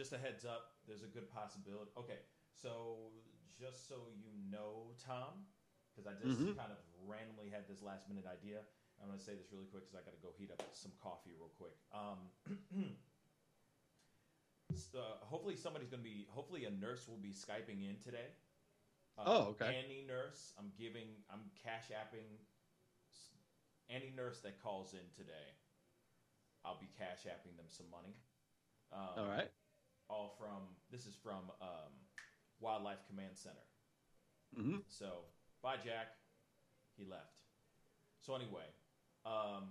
just a heads up. There's a good possibility. Okay, so just so you know, Tom, because I just Mhm. kind of randomly had this last minute idea. I'm going to say this really quick because I got to go heat up some coffee real quick. Um, s- uh, hopefully, somebody's going to be. Hopefully, a nurse will be skyping in today. Uh, Oh, okay. Any nurse, I'm giving. I'm cash apping. Any nurse that calls in today, I'll be cash apping them some money. Um, All right. All from this is from um, Wildlife Command Center. hmm So, bye, Jack. He left. So, anyway, um,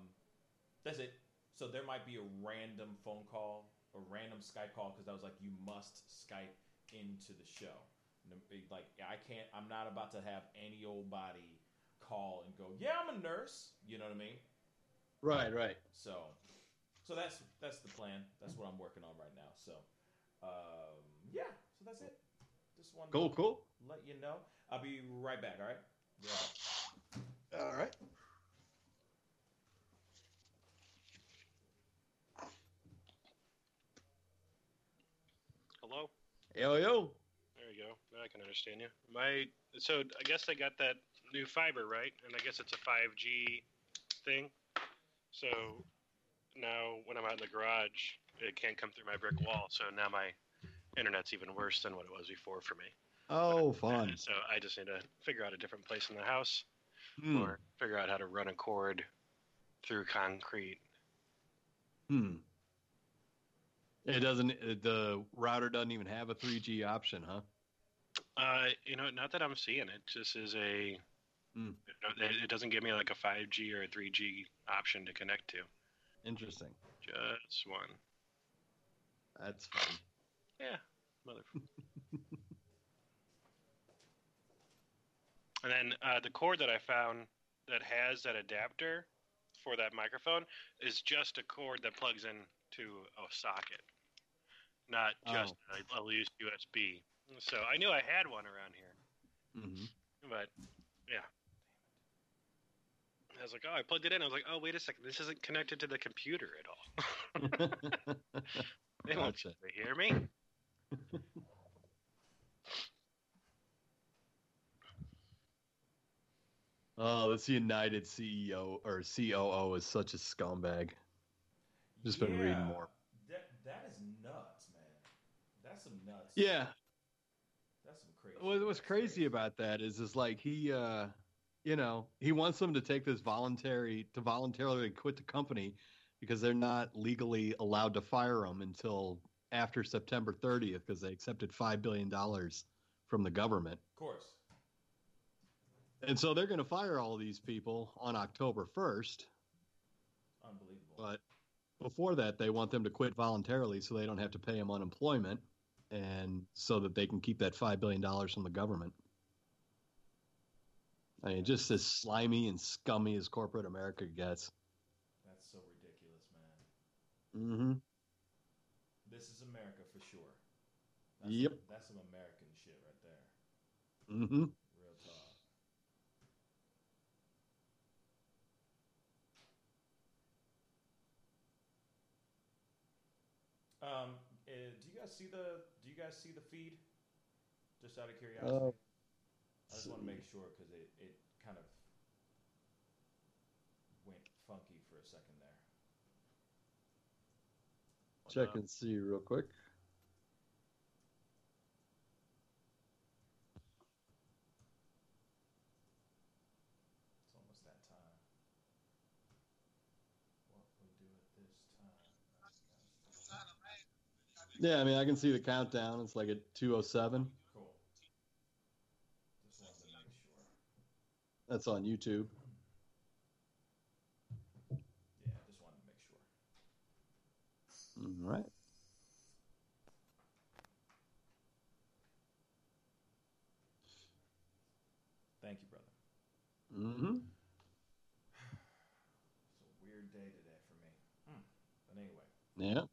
that's it. So, there might be a random phone call, a random Skype call, because I was like, you must Skype into the show. Like, I can't, I'm not about to have any old body call and go, yeah, I'm a nurse. You know what I mean? Right, right. So, so that's that's the plan. That's what I'm working on right now. So, um, yeah. So that's it. Just wanted Cool, to cool. let you know. I'll be right back. All right. Yeah. All right. Hello. Yo, yo. There you go. Now I can understand you. My so I guess I got that new fiber right, and I guess it's a 5G thing. So now when I'm out in the garage, it can't come through my brick wall. So now my internet's even worse than what it was before for me. Oh, fun. So I just need to figure out a different place in the house, Hmm. or figure out how to run a cord through concrete. Hmm. It doesn't. The router doesn't even have a 3G option, huh? Uh, you know, not that I'm seeing it. Just as a, Hmm. it, it doesn't give me like a 5G or a 3G option to connect to. Interesting. Just one. That's fun. Yeah, mother. and then uh, the cord that I found that has that adapter for that microphone is just a cord that plugs in to a socket, not just a, a loose USB. So I knew I had one around here, hmm but yeah. I was like, oh, I plugged it in. I was like, oh, wait a second, this isn't connected to the computer at all. they won't Gotcha. they hear me. oh, this United CEO or COO is such a scumbag. Just been reading more. That that is nuts, man. That's some nuts. Yeah. That's some crazy. What, what's that's crazy about that is, is like he, uh, you know, he wants them to take this voluntary to voluntarily quit the company because they're not legally allowed to fire him until after September 30th because they accepted five billion dollars from the government, Of course. and so they're going to fire all these people on October 1st. Unbelievable. But before that, they want them to quit voluntarily so they don't have to pay them unemployment, and so that they can keep that five billion dollars from the government. I mean, just as slimy and scummy as corporate America gets. That's so ridiculous, man. Mm-hmm. This is America for sure. That's Yep. Some, that's some American shit right there. Mm-hmm. Real talk. Um, uh, do you guys see the Do you guys see the feed? Just out of curiosity, Uh, I just want to make sure because it it kind of went funky for a second there. Check and see real quick. It's almost that time. What we do at this time? Yeah, I mean, I can see the countdown. It's like at 207. Cool. Just wanted to make sure. That's on YouTube. Yeah, just wanted to make sure. All right. Thank you, brother. Mm-hmm. It's a weird day today for me. Hmm. But anyway, Yeah.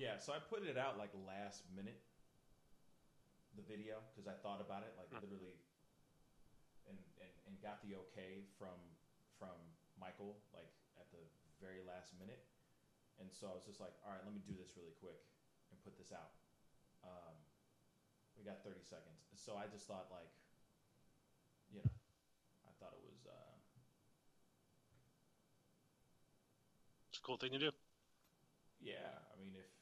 Yeah, so I put it out like last minute, the video, because I thought about it, like Hmm. literally, and, and and got the okay from from Michael, like at the very last minute, and so I was just like, all right, let me do this really quick and put this out. Um, we got thirty seconds, so I just thought like, you know, I thought it was. Uh, It's a cool thing to do. yeah, I mean, if you know, if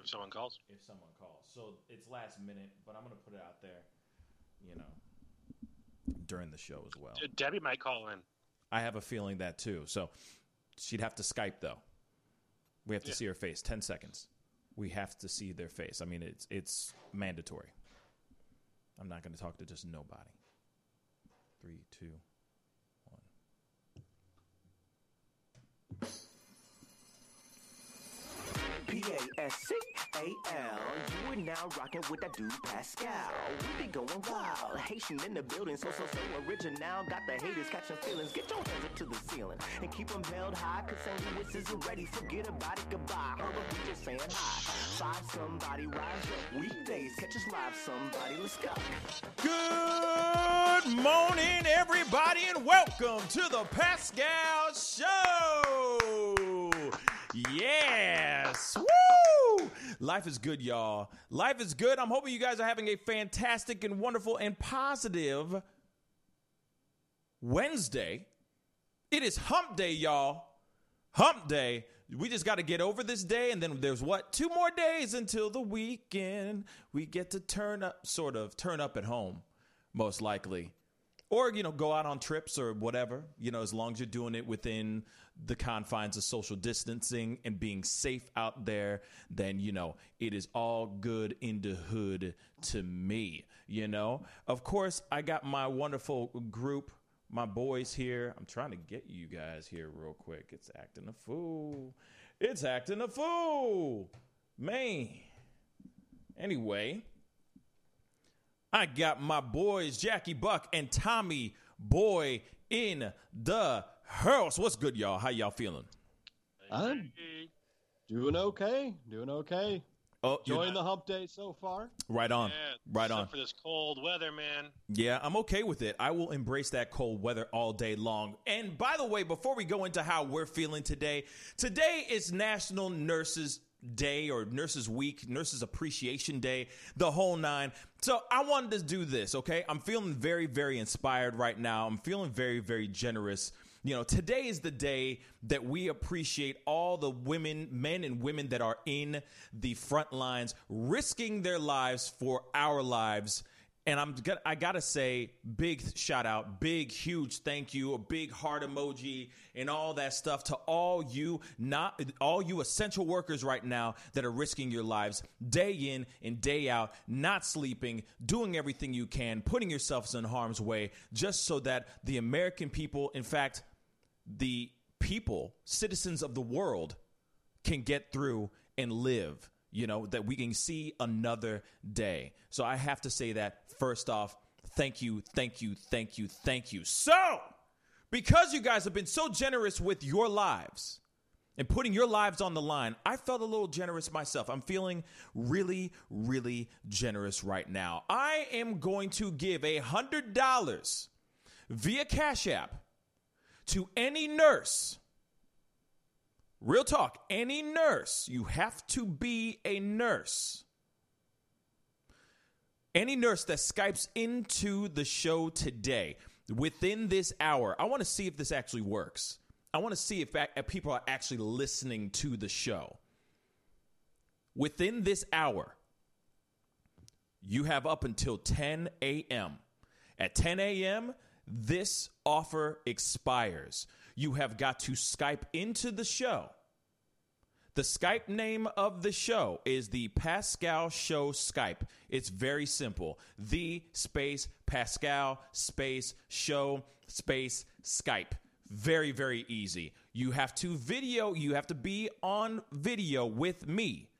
If someone calls. if someone calls. So it's last minute, but I'm gonna put it out there, you know, during the show as well. Debbie might call in. I have a feeling that too. So she'd have to Skype though. We have to Yeah. see her face. Ten seconds. We have to see their face. I mean, it's it's mandatory. I'm not going to talk to just nobody. Three, two, P-A-S-C-A-L. You are now rocking with that dude Pascal. We be going wild. Haitian in the building, so so so original. Got the haters catching feelings. Get your hands up to the ceiling and keep them held high. Cause St. Louis isn't ready. Forget about it. Goodbye. Hold up, we just saying hi. Five somebody rise up. Weekdays catch us live. Somebody let's go. Good morning, everybody, and welcome to the Pascal Show. Yes. Woo! Life is good, y'all. Life is good. I'm hoping you guys are having a fantastic and wonderful and positive Wednesday. It is hump day, y'all. Hump day. We just got to get over this day, and then there's what? Two more days until the weekend. We get to turn up, sort of, turn up at home, most likely. Or, you know, go out on trips or whatever, you know, as long as you're doing it within the confines of social distancing and being safe out there, then, you know, it is all good in the hood to me, you know? Of course, I got my wonderful group my boys here. I'm trying to get you guys here real quick. It's acting a fool. It's acting a fool. Man. Anyway, I got my boys Jackie Buck and Tommy Boy in the house. What's good, y'all? How y'all feeling? I'm doing okay. Doing okay. Oh, you- Enjoying the hump day so far. right on. Yeah, right except on. for this cold weather, man. Yeah, I'm okay with it. I will embrace that cold weather all day long. And by the way, before we go into how we're feeling today, today is National Nurses Day or Nurses Week, Nurses Appreciation Day, the whole nine. So I wanted to do this, okay? I'm feeling very, very inspired right now. I'm feeling very, very generous. You know, today is the day that we appreciate all the women, men and women that are in the front lines, risking their lives for our lives. And I'm I gotta say, big shout out, big huge thank you, a big heart emoji, and all that stuff to all you not all you essential workers right now that are risking your lives day in and day out, not sleeping, doing everything you can, putting yourselves in harm's way, just so that the American people, in fact, the people, citizens of the world, can get through and live, you know, that we can see another day. So I have to say that first off, thank you, thank you, thank you, thank you. So, because you guys have been so generous with your lives and putting your lives on the line, I felt a little generous myself. I'm feeling really, really generous right now. I am going to give a $100 via Cash App to any nurse Real talk, any nurse, you have to be a nurse. Any nurse that Skypes into the show today within this hour, I want to see if this actually works. I want to see if, if people are actually listening to the show. Within this hour, you have up until 10 a.m. At 10 a.m., this offer expires. You have got to Skype into the show. The Skype name of the show is the Pascal Show Skype. It's very simple. The space Pascal space show space Skype. Very, very easy. You have to video, you have to be on video with me,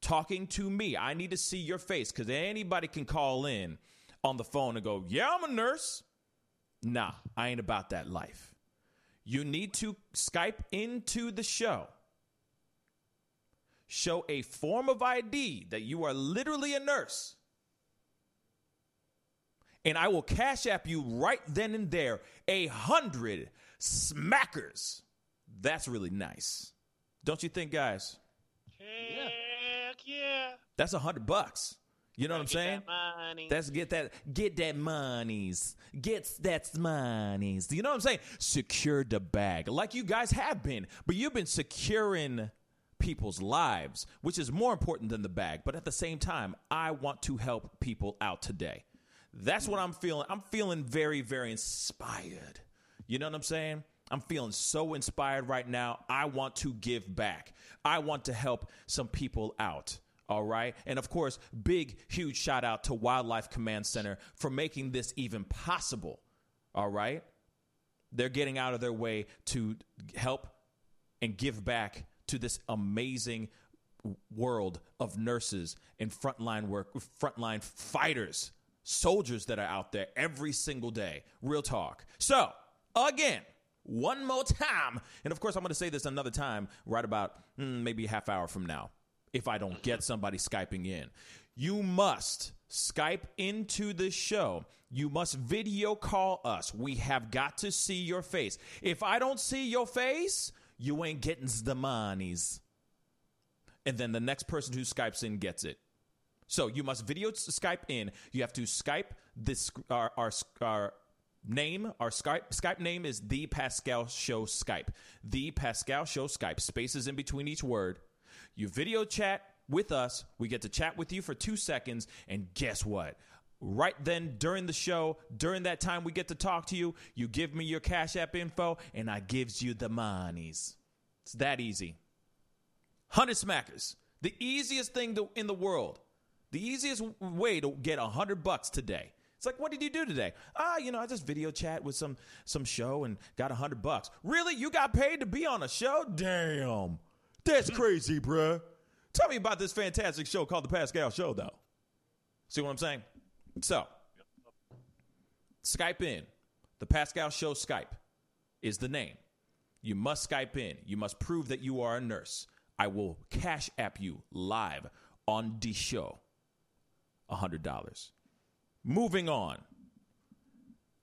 talking to me. I need to see your face because anybody can call in on the phone and go, Yeah, I'm a nurse. Nah, I ain't about that life. You need to Skype into the show show a form of ID that you are literally a nurse, and I will cash app you right then and there a hundred smackers. That's really nice. Don't you think, guys? Heck yeah. That's a hundred bucks. You know what I'm saying? that. That's get that get that monies. Gets that monies. You know what I'm saying? Secure the bag. Like you guys have been, but you've been securing people's lives, which is more important than the bag. But at the same time, I want to help people out today. That's what I'm feeling. I'm feeling very, very inspired. You know what I'm saying? I'm feeling so inspired right now. I want to give back. I want to help some people out. All right. And of course, big, huge shout out to Wildlife Command Center for making this even possible. All right. They're getting out of their way to help and give back to this amazing world of nurses and frontline work, frontline fighters, soldiers that are out there every single day. Real talk. So, again, one more time. And of course, I'm going to say this another time, right about mm, maybe a half hour from now, if I don't get somebody Skyping in. You must Skype into the show. You must video call us. We have got to see your face. If I don't see your face, you ain't getting the monies. And then the next person who Skypes in gets it. So you must video Skype in. You have to Skype this our our, our name. Our Skype Skype name is the Pascal Show Skype. The Pascal Show Skype. Spaces in between each word. You video chat with us. We get to chat with you for two seconds, and guess what? Right then, during the show, during that time we get to talk to you, you give me your Cash App info, and I gives you the monies. It's that easy. 100 smackers. The easiest thing to, in the world. The easiest way to get a 100 bucks today. It's like, what did you do today? Ah, you know, I just video chat with some some show and got a 100 bucks. Really? You got paid to be on a show? Damn. That's mm. crazy, bruh. Tell me about this fantastic show called The Pascal Show, though. See what I'm saying? So, Skype in. The Pascal Show Skype is the name. You must Skype in. You must prove that you are a nurse. I will cash app you live on the show. $100. Moving on.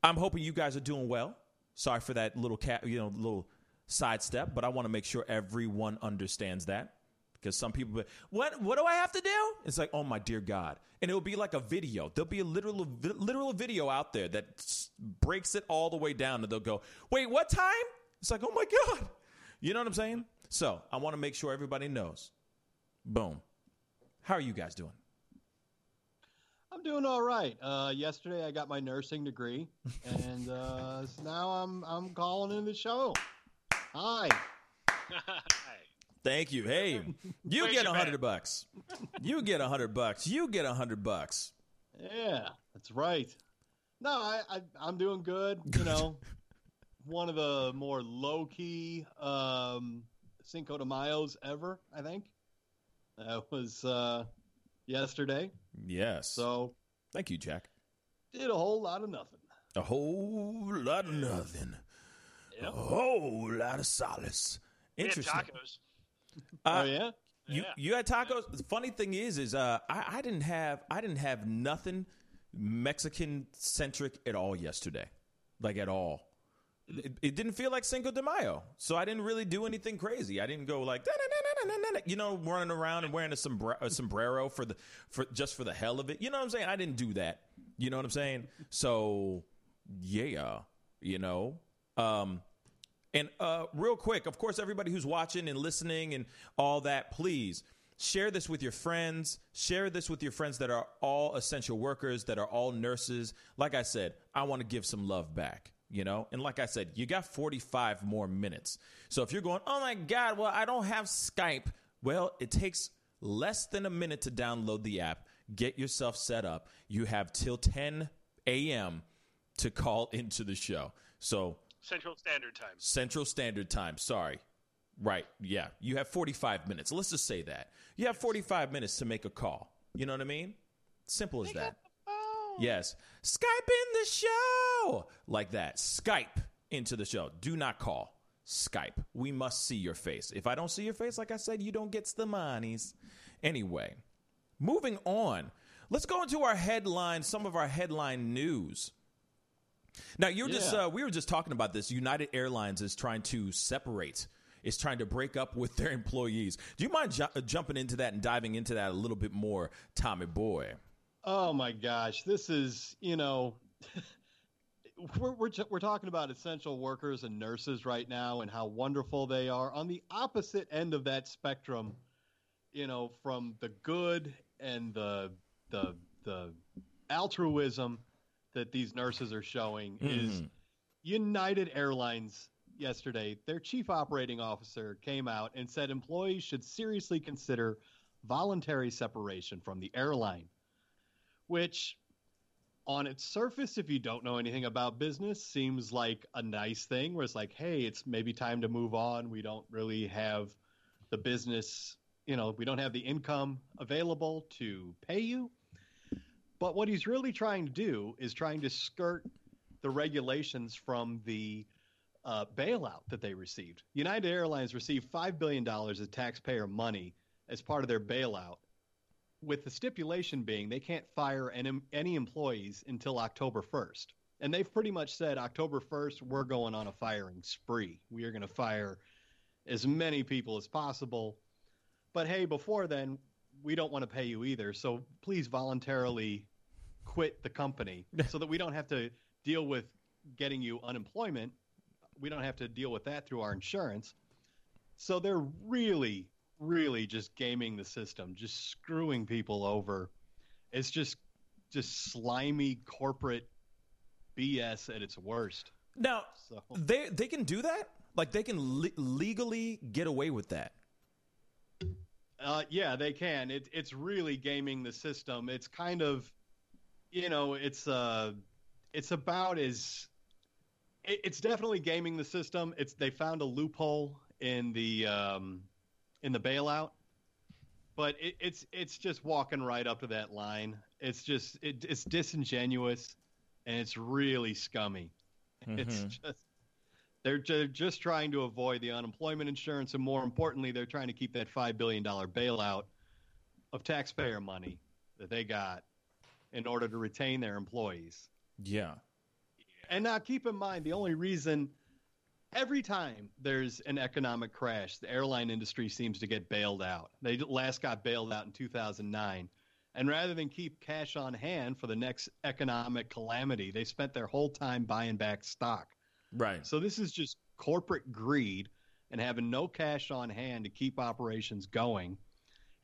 I'm hoping you guys are doing well. Sorry for that little cat, you know, little sidestep, but I want to make sure everyone understands that because some people, what what do I have to do? It's like, oh my dear God, and it'll be like a video. There'll be a literal literal video out there that breaks it all the way down, and they'll go, wait, what time? It's like, oh my God, you know what I'm saying? So I want to make sure everybody knows. Boom. How are you guys doing? I'm doing all right. Uh, yesterday I got my nursing degree, and uh, so now I'm I'm calling in the show. Hi. Hey, Thank you. Hey, you Where's get a hundred bucks. You get a hundred bucks. You get a hundred bucks. Yeah, that's right. No, I, I I'm doing good. You know, one of the more low key um, Cinco de Mayo's ever. I think that was uh, yesterday. Yes. So thank you, Jack. did a whole lot of nothing. A whole lot of nothing. Yep. A whole lot of solace. Interesting. tacos. Uh, oh yeah. You Yeah. you had tacos. The funny thing is, is uh, I, I didn't have I didn't have nothing Mexican centric at all yesterday, like at all. It, it didn't feel like Cinco de Mayo, so I didn't really do anything crazy. I didn't go like you know running around and wearing a, sombre- a sombrero for the for just for the hell of it. You know what I'm saying? I didn't do that. You know what I'm saying? So yeah, you know. Um, and uh, real quick, of course, everybody who's watching and listening and all that, please share this with your friends. Share this with your friends that are all essential workers, that are all nurses. Like I said, I want to give some love back, you know? And like I said, you got 45 more minutes. So if you're going, oh my God, well, I don't have Skype, well, it takes less than a minute to download the app, get yourself set up. You have till 10 a.m. to call into the show. So Central Standard Time. Central Standard Time. Sorry. Right. Yeah. You have 45 minutes. Let's just say that. You have 45 minutes to make a call. You know what I mean? Simple as that. Yes. Skype in the show. Like that. Skype into the show. Do not call. Skype. We must see your face. If I don't see your face, like I said, you don't get the monies. Anyway, moving on. Let's go into our headline, some of our headline news. Now, you're just uh, we were just talking about this. United Airlines is trying to separate, is trying to break up with their employees. Do you mind ju- jumping into that and diving into that a little bit more, Tommy Boy? Oh my gosh, this is you know, we're we're t- we're talking about essential workers and nurses right now and how wonderful they are. On the opposite end of that spectrum, you know, from the good and the the the altruism that these nurses are showing is Mhm. United Airlines yesterday, their chief operating officer came out and said employees should seriously consider voluntary separation from the airline, which on its surface, if you don't know anything about business, seems like a nice thing where it's like, hey, it's maybe time to move on. We don't really have the business, you know, we don't have the income available to pay you. But what he's really trying to do is trying to skirt the regulations from the uh, bailout that they received. United Airlines received $5 billion of taxpayer money as part of their bailout, with the stipulation being they can't fire any, any employees until October 1st. And they've pretty much said October 1st, we're going on a firing spree. We are going to fire as many people as possible. But hey, before then, we don't want to pay you either. So please voluntarily quit the company so that we don't have to deal with getting you unemployment. We don't have to deal with that through our insurance. So they're really, really just gaming the system, just screwing people over. It's just, just slimy corporate BS at its worst. Now, So they they can do that. Like they can le- legally get away with that. Uh, yeah, they can. It, it's really gaming the system. It's kind of, you know, it's uh, it's about as, it, it's definitely gaming the system. It's they found a loophole in the um, in the bailout, but it, it's it's just walking right up to that line. It's just it, it's disingenuous, and it's really scummy. It's Mhm. just they're ju- just trying to avoid the unemployment insurance, and more importantly, they're trying to keep that five billion dollar bailout of taxpayer money that they got in order to retain their employees. yeah. And now, keep in mind, the only reason every time there's an economic crash, the airline industry seems to get bailed out. They last got bailed out in 2009. And rather than keep cash on hand for the next economic calamity, they spent their whole time buying back stock. Right. So this is just corporate greed and having no cash on hand to keep operations going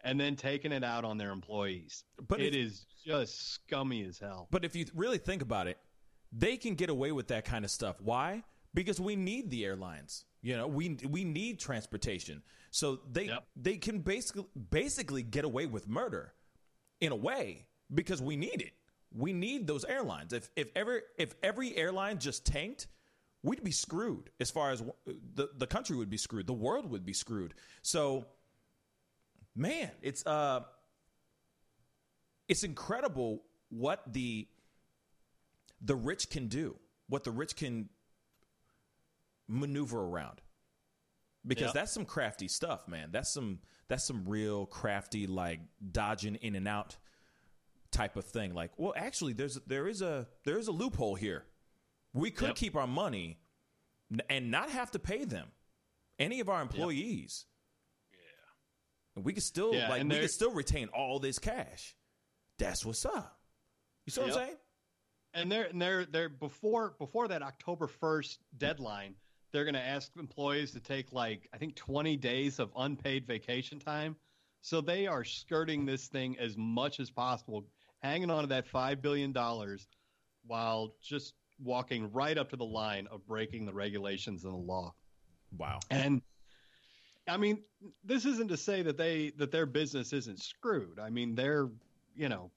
and then taking it out on their employees. But it if- is just scummy as hell. But if you really think about it, they can get away with that kind of stuff. Why? Because we need the airlines. You know, we we need transportation. So they Yep. they can basically basically get away with murder in a way because we need it. We need those airlines. If if ever if every airline just tanked, we'd be screwed as far as the the country would be screwed. The world would be screwed. So man, it's uh it's incredible what the the rich can do, what the rich can maneuver around. Because Yep. that's some crafty stuff, man. That's some that's some real crafty like dodging in and out type of thing. Like, well, actually there's there is a there is a loophole here. We could Yep. keep our money and not have to pay them any of our employees. Yeah. And we could still Yeah, like we could still retain all this cash. That's what's up. You see what I'm saying? and they're and they're they're before before that October first deadline, they're going to ask employees to take like I think twenty days of unpaid vacation time. So they are skirting this thing as much as possible, hanging on to that five billion dollars, while just walking right up to the line of breaking the regulations and the law. Wow. And I mean, this isn't to say that they that their business isn't screwed. I mean, they're you know,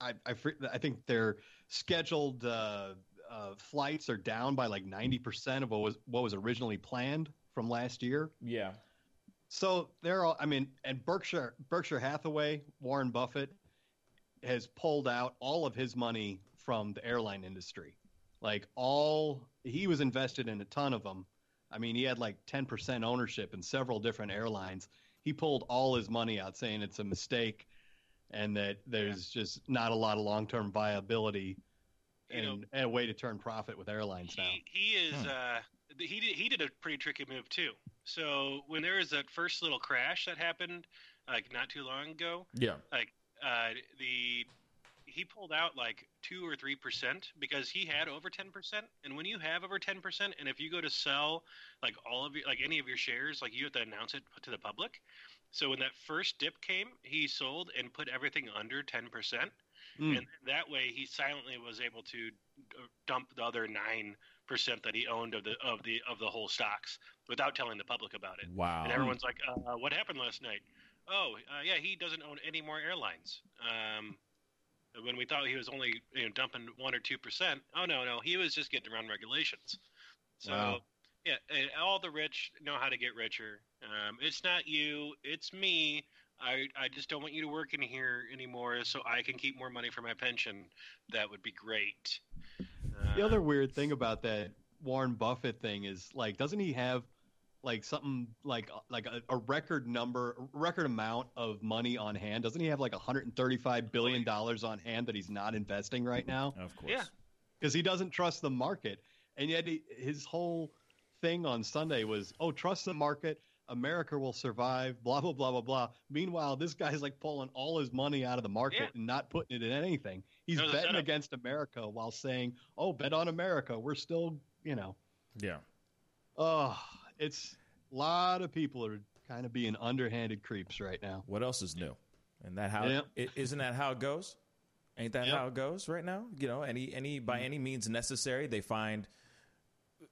I I, I think their scheduled uh, uh, flights are down by like ninety percent of what was what was originally planned from last year. Yeah. So they're all. I mean, and Berkshire Berkshire Hathaway, Warren Buffett, has pulled out all of his money from the airline industry. Like all, he was invested in a ton of them. I mean, he had like 10% ownership in several different airlines. He pulled all his money out saying it's a mistake and that there's just not a lot of long term viability You and, know- and a way to turn profit with airlines now. He, he is. Hmm. Uh, he did. He did a pretty tricky move too. So when there was that first little crash that happened, like not too long ago, Yeah. Like uh, the he pulled out like two or three percent because he had over ten percent. And when you have over ten percent, and if you go to sell like all of your like any of your shares, like you have to announce it to the public. So when that first dip came, he sold and put everything under ten percent, Mm. and that way he silently was able to dump the other nine percent that he owned of the of the of the whole stocks without telling the public about it. Wow. And everyone's like, uh, "What happened last night?" Oh, uh, yeah, he doesn't own any more airlines. Um, when we thought he was only you know, dumping one or two percent, oh no, no, he was just getting around regulations. So Wow. yeah, and all the rich know how to get richer. Um, it's not you, it's me. I, I just don't want you to work in here anymore, so I can keep more money for my pension. That would be great. Uh, The other weird thing about that Warren Buffett thing is like, doesn't he have like something like uh, like a, a record number, record amount of money on hand? Doesn't he have like 135 billion dollars on hand that he's not investing right now Of course. Yeah. because he doesn't trust the market? And yet he, his whole thing on Sunday was, "Oh, trust the market." America will survive, blah blah blah blah blah. Meanwhile, this guy's like pulling all his money out of the market Yeah. and not putting it in anything. He's That betting against America while saying, "Oh, bet on America. We're still, you know." Yeah. Oh, it's a lot of people are kind of being underhanded creeps right now. What else is new? And that how Yep. i- isn't that how it goes? Ain't that Yep. how it goes right now? You know, any any by Mm-hmm. any means necessary, they find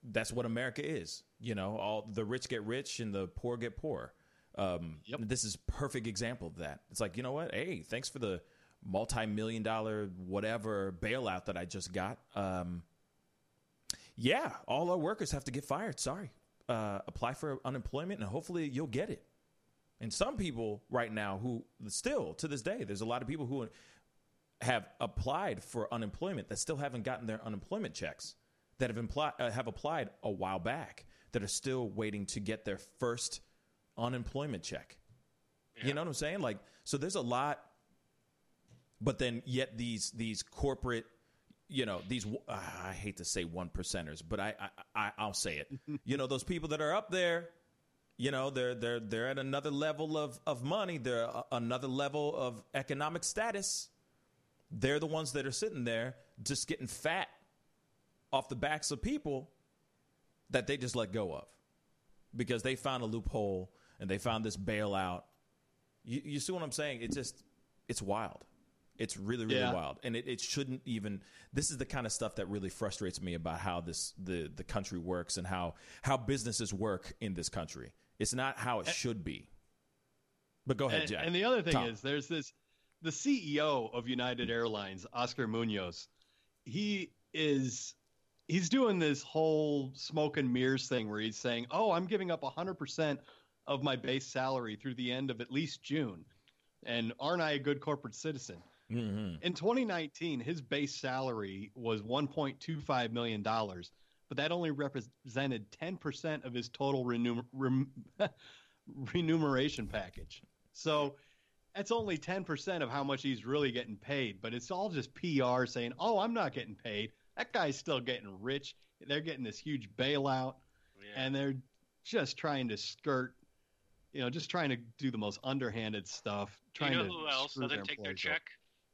that's what America is. You know, all the rich get rich and the poor get poor. Um, Yep. This is perfect example of that. It's like you know what? Hey, thanks for the multi-million dollar whatever bailout that I just got. Um, yeah, all our workers have to get fired. Sorry, uh, apply for unemployment and hopefully you'll get it. And some people right now who still to this day, there's a lot of people who have applied for unemployment that still haven't gotten their unemployment checks that have impli- uh, have applied a while back that are still waiting to get their first unemployment check. You know what I'm saying? Like, so there's a lot, but then yet these these corporate, you know, these uh, I hate to say one percenters, but I, I I'll say it. you know, those people that are up there, you know, they're they're they're at another level of of money. They're a, another level of economic status. They're the ones that are sitting there just getting fat off the backs of people that they just let go of because they found a loophole and they found this bailout. You, you see what I'm saying? it's just, it's wild. It's really, really Yeah. wild, and it, it shouldn't even. This is the kind of stuff that really frustrates me about how this the the country works and how how businesses work in this country. It's not how it should be. But go ahead, And, Jack. and the other thing Tom. is, there's this the CEO of United Airlines, Oscar Munoz. He is he's doing this whole smoke and mirrors thing where he's saying, "Oh, I'm giving up 100% of my base salary through the end of at least June." And aren't I a good corporate citizen? Mhm. In 2019, his base salary was 1.25 million dollars, but that only represented 10% of his total renum- rem- remuneration package. So that's only 10% of how much he's really getting paid, but it's all just PR saying, "Oh, I'm not getting paid. That guy's still getting rich. They're getting this huge bailout Yeah. and they're just trying to skirt you know, just trying to do the most underhanded stuff, trying you know to who else doesn't take their employees over.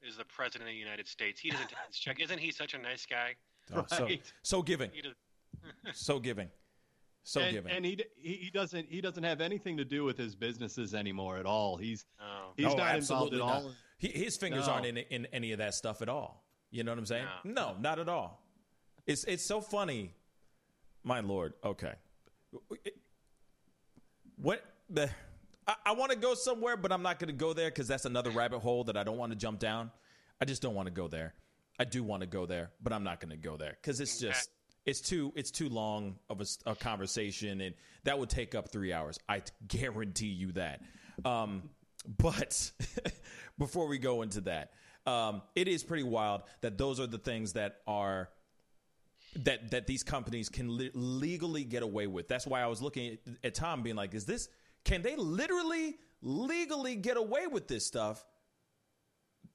Check? Is the president of the United States. He doesn't take his check. Isn't he such a nice guy? Oh, so Right. so giving, so giving, so and, giving. and he, he he doesn't he doesn't have anything to do with his businesses anymore at all. He's Oh. he's No, not involved absolutely at not. all. He, his fingers No. aren't in in any of that stuff at all. You know what I'm saying? No. No, not at all. It's it's so funny. My lord. Okay. What the? I, I want to go somewhere, but I'm not going to go there because that's another rabbit hole that I don't want to jump down. I just don't want to go there. I do want to go there, but I'm not going to go there because it's just it's too it's too long of a conversation, and that would take up three hours. I guarantee you that. Um, but before we go into that, um, it is pretty wild that those are the things that are that that these companies can le- legally get away with. That's why I was looking at, at Tom, being like, "Is this? Can they literally legally get away with this stuff?"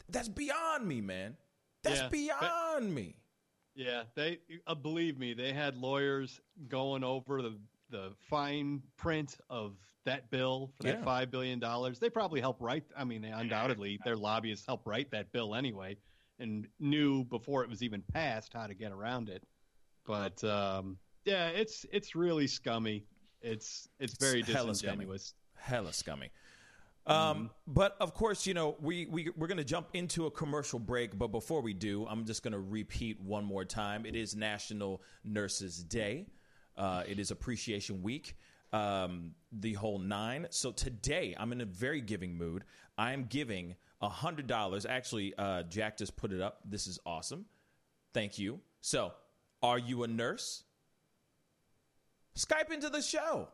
That's beyond me, man. That's Yeah, but- beyond me. Yeah, they uh, believe me, they had lawyers going over the the fine print of that bill for that Yeah. five billion dollars. They probably helped write. I mean, they undoubtedly their lobbyists helped write that bill anyway, and knew before it was even passed how to get around it. But um, yeah, it's it's really scummy. It's it's very It's hella scummy. hella scummy. Um, But of course, you know we we we're going to jump into a commercial break. But before we do, I'm just going to repeat one more time. It is National Nurses Day. Uh, it is Appreciation Week. Um, the whole nine. So today, I'm in a very giving mood. I am giving a hundred dollars. Actually, uh, Jack just put it up. This is awesome. Thank you. So, are you a nurse? Skype into the show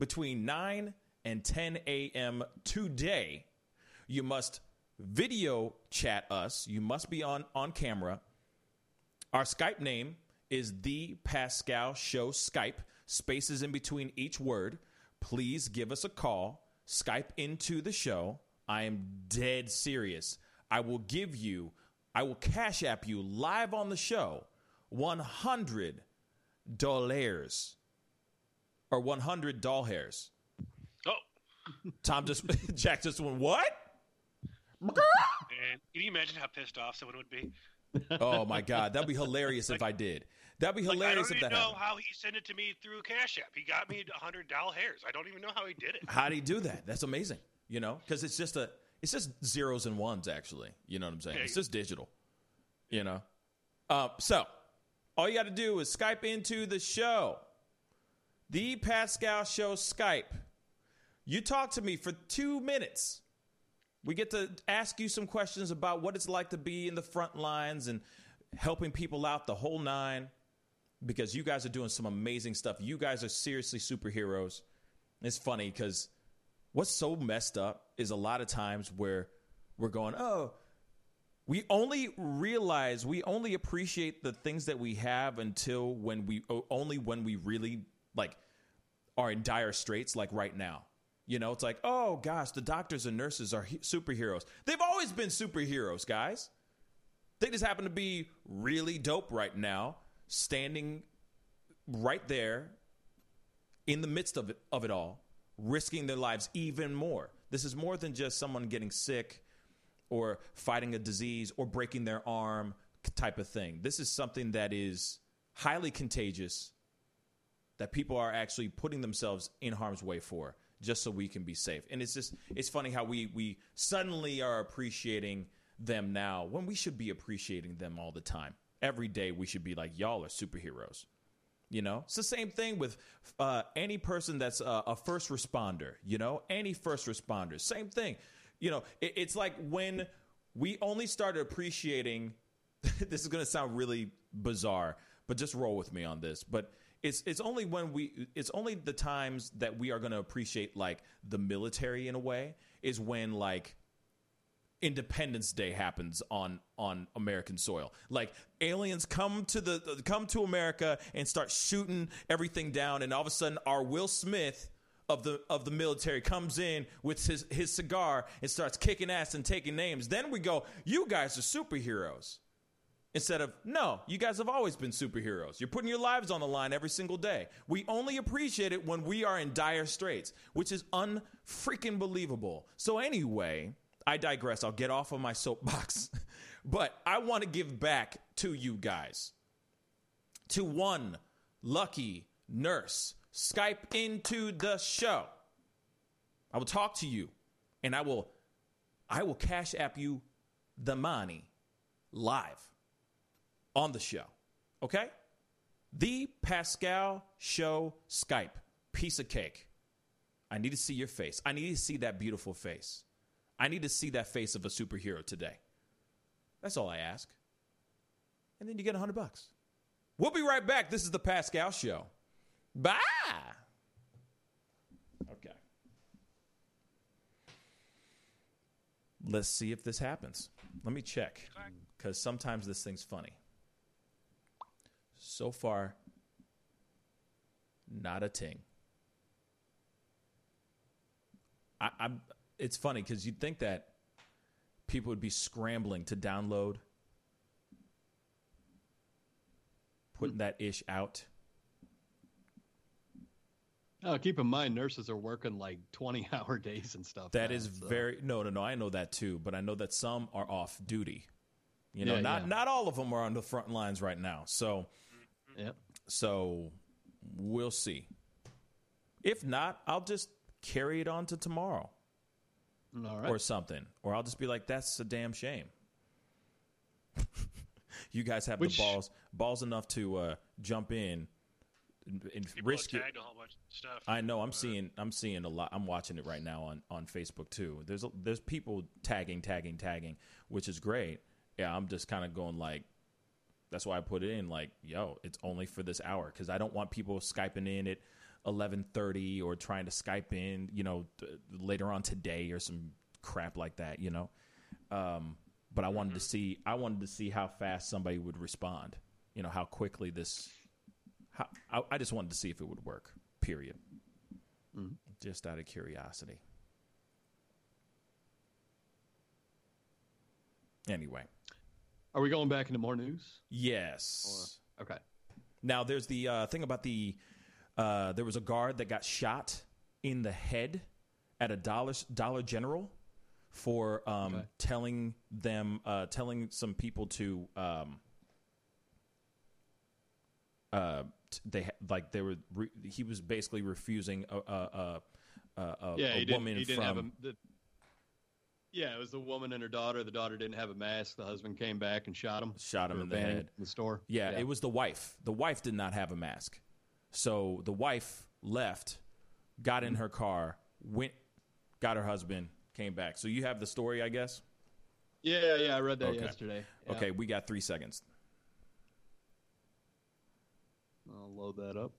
between 9 and 10 a.m. today. You must video chat us. You must be on, on camera. Our Skype name is The Pascal Show Skype, spaces in between each word. Please give us a call. Skype into the show. I am dead serious. I will give you, I will cash app you live on the show 100 or 100 doll hairs. Oh, Tom just, Jack just went, what? man. Can you imagine how pissed off someone would be? Oh my God. That'd be hilarious if I did. That'd be Like, I hilarious don't if even know happened. how he sent it to me through Cash App. He got me hundred doll hairs. I don't even know how he did it. How do he do that? That's amazing. You know, because it's just a, it's just zeros and ones actually. You know what I'm saying? Yeah. It's just digital. You know. Uh, so all you got to do is Skype into the show, the Pascal Show Skype. You talk to me for two minutes. We get to ask you some questions about what it's like to be in the front lines and helping people out the whole nine because you guys are doing some amazing stuff. You guys are seriously superheroes. It's funny because what's so messed up is a lot of times where we're going, oh, we only realize, we only appreciate the things that we have until when we, only when we really like are in dire straits, like right now. You know, it's like, oh gosh, the doctors and nurses are he- superheroes. They've always been superheroes, guys. They just happen to be really dope right now, standing right there in the midst of it, of it all, risking their lives even more. This is more than just someone getting sick or fighting a disease or breaking their arm type of thing. This is something that is highly contagious that people are actually putting themselves in harm's way for just so we can be safe. And it's just it's funny how we we suddenly are appreciating them now when we should be appreciating them all the time. Every day we should be like y'all are superheroes. You know, it's the same thing with uh, any person that's a, a first responder. You know, any first responder, same thing. You know, it, it's like when we only started appreciating. this is going to sound really bizarre, but just roll with me on this. But it's it's only when we it's only the times that we are going to appreciate like the military in a way is when like Independence Day happens on on American soil. Like aliens come to the come to America and start shooting everything down, and all of a sudden, our Will Smith of the of the military comes in with his his cigar and starts kicking ass and taking names. Then we go, "You guys are superheroes." Instead of, no, you guys have always been superheroes. You're putting your lives on the line every single day. We only appreciate it when we are in dire straits, which is unfreaking believable. So, anyway, I digress. I'll get off of my soapbox. but I want to give back to you guys. To one lucky nurse. Skype into the show. I will talk to you and I will I will cash app you the money live on the show. Okay? The Pascal Show Skype. Piece of cake. I need to see your face. I need to see that beautiful face. I need to see that face of a superhero today. That's all I ask. And then you get a hundred bucks. We'll be right back. This is the Pascal Show. Bye. Okay. Let's see if this happens. Let me check because sometimes this thing's funny. So far, not a ting. I, I'm. It's funny because you'd think that people would be scrambling to download, putting that ish out. Oh, keep in mind, nurses are working like twenty-hour days and stuff. That now, is so- very no, no, no. I know that too, but I know that some are off duty. You know, Yeah, not yeah. not all of them are on the front lines right now. So, Yep. so we'll see. If not, I'll just carry it on to tomorrow All right. or something, or I'll just be like, "That's a damn shame." you guys have Which- the balls balls enough to uh, jump in and, and risk it. a whole bunch of stuff. I know. I'm Uh, seeing. I'm seeing a lot. I'm watching it right now on on Facebook too. There's a, there's people tagging, tagging, tagging, which is great. Yeah, I'm just kind of going like. That's why I put it in like, yo, it's only for this hour because I don't want people skyping in at 11:30 or trying to Skype in, you know, t- later on today or some crap like that, you know. Um, but I wanted to see. I wanted to see how fast somebody would respond. You know, how quickly this. How, I, I just wanted to see if it would work. Period just out of curiosity. Anyway, Are we going back into more news? yes. Okay. Now there's the uh, thing about the uh, there was a guard that got shot in the head at a Dollar Dollar General for um, Okay. telling them uh, telling some people to um, uh, t- they like they were re- he was basically refusing a a, a, a, Yeah, he didn't, woman he didn't from have a. The, yeah, it was the woman and her daughter. The daughter didn't have a mask. The husband came back and shot him. Shot him in the head. in the store. Yeah, it was the wife. The wife did not have a mask. So the wife left, got in her car, went, got her husband, came back. So you have the story, I guess? Yeah, yeah, I read that Okay. yesterday. Yeah. Okay, we got three seconds. I'll load that up.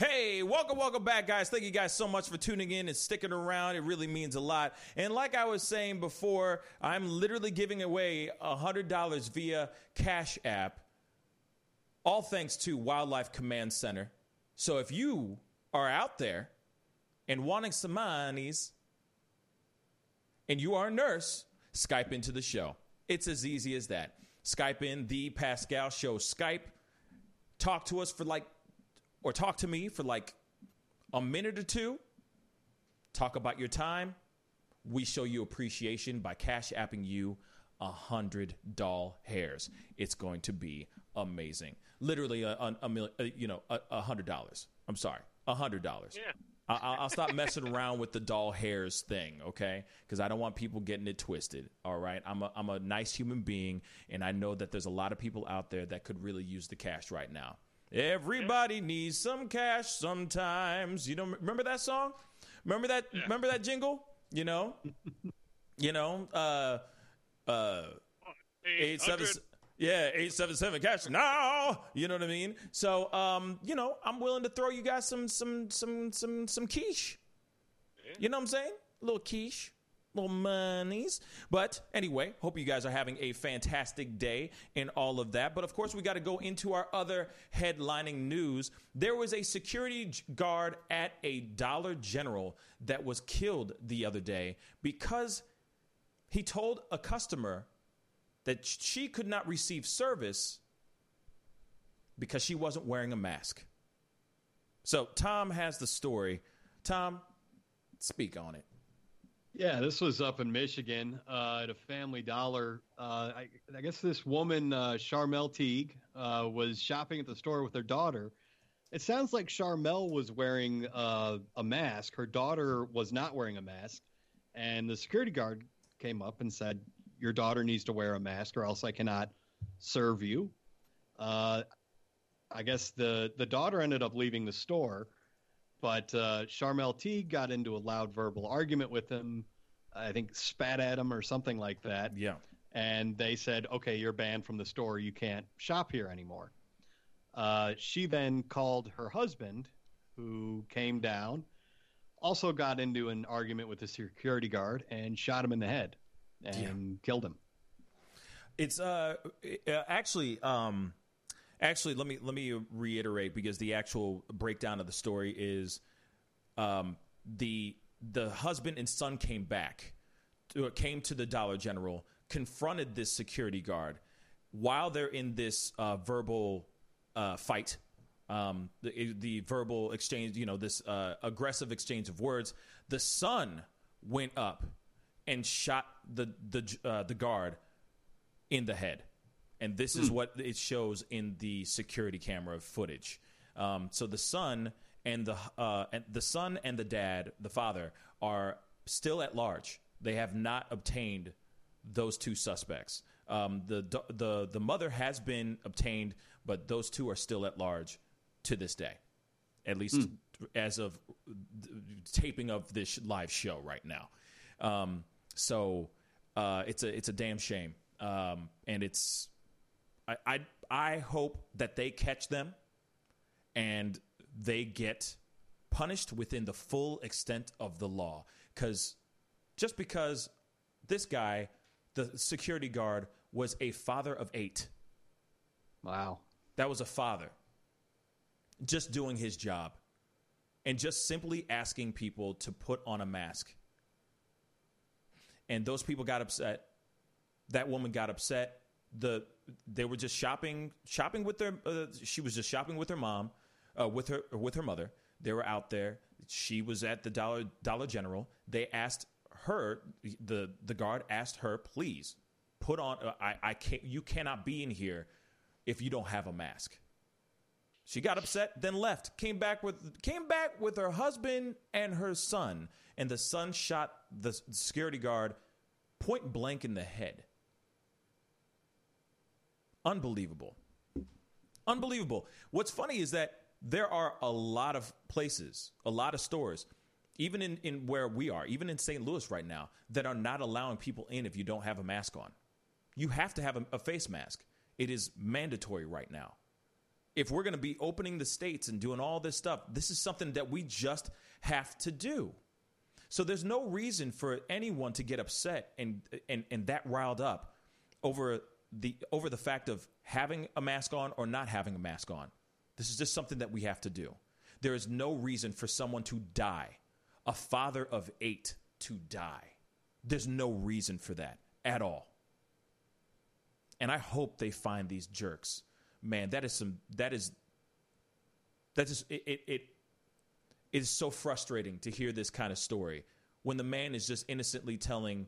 Hey, welcome, welcome back, guys. Thank you guys so much for tuning in and sticking around. It really means a lot. And like I was saying before, I'm literally giving away $100 via Cash App, all thanks to Wildlife Command Center. So if you are out there and wanting some monies and you are a nurse, Skype into the show. It's as easy as that. Skype in the Pascal Show. Skype, talk to us for like or talk to me for like a minute or two. Talk about your time. We show you appreciation by cash apping you a hundred doll hairs. It's going to be amazing. Literally a, a, a million, uh, you know, a, a hundred dollars. I'm sorry, a hundred dollars. Yeah. I- I'll, I'll stop messing around with the doll hairs thing, okay? Because I don't want people getting it twisted. All right, I'm a I'm a nice human being, and I know that there's a lot of people out there that could really use the cash right now. Everybody needs some cash sometimes. You know, remember that song? Remember that? Remember that jingle? You know, you know, uh, uh, eight seven. Yeah, eight seven seven cash now. You know what I mean? So, um, you know, I'm willing to throw you guys some some some some some quiche. You know what I'm saying? A little quiche, little monies. But anyway, hope you guys are having a fantastic day and all of that. But of course, we got to go into our other headlining news. There was a security guard at a Dollar General that was killed the other day because he told a customer that she could not receive service because she wasn't wearing a mask. So Tom has the story. Tom, speak on it. Yeah, this was up in Michigan uh, at a Family Dollar. Uh, I, I guess this woman, uh, Sharmel Teague, uh, was shopping at the store with her daughter. It sounds like Sharmel was wearing uh, a mask. Her daughter was not wearing a mask. And the security guard came up and said, Your daughter needs to wear a mask or else I cannot serve you. Uh, I guess the, the daughter ended up leaving the store but uh, Sharmel Teague got into a loud verbal argument with him. I think spat at him or something like that. Yeah. And they said, "Okay, you're banned from the store. You can't shop here anymore." Uh, she then called her husband, who came down, also got into an argument with the security guard and shot him in the head and killed him. It's uh, uh actually um actually, let me let me reiterate because the actual breakdown of the story is um, the the husband and son came back, to, came to the Dollar General, confronted this security guard while they're in this uh, verbal uh, fight. Um, the, the verbal exchange, you know, this uh, aggressive exchange of words. The son went up and shot the the uh, the guard in the head, and this is what it shows in the security camera footage. Um, so the son and the uh, and the son and the dad, the father, are still at large. They have not obtained those two suspects. Um, the the the mother has been obtained, but those two are still at large to this day, at least as of taping of this live show right now. Um, so uh, it's a it's a damn shame, um, and it's I, I I hope that they catch them and they get punished within the full extent of the law. Because just because this guy, the security guard, was a father of eight, Wow. that was a father just doing his job and just simply asking people to put on a mask. And those people got upset. That woman got upset. The they were just shopping shopping with their uh, she was just shopping with her mom uh, with her with her mother. They were out there. She was at the Dollar Dollar General. They asked her the the guard asked her, "Please put on uh, I I can't you cannot be in here if you don't have a mask." She got upset, then left. Came back with came back with her husband and her son, and the son shot the security guard point blank in the head. Unbelievable. Unbelievable. What's funny is that there are a lot of places, a lot of stores, even in, in where we are, even in St. Louis right now, that are not allowing people in if you don't have a mask on. You have to have a, a face mask. It is mandatory right now if we're going to be opening the states and doing all this stuff, this is something that we just have to do. So there's no reason for anyone to get upset and and and that riled up over the over the fact of having a mask on or not having a mask on. This is just something that we have to do. There is no reason for someone to die, a father of 8 to die. There's no reason for that at all. And I hope they find these jerks man, that is some that is that is it, it it is so frustrating to hear this kind of story when the man is just innocently telling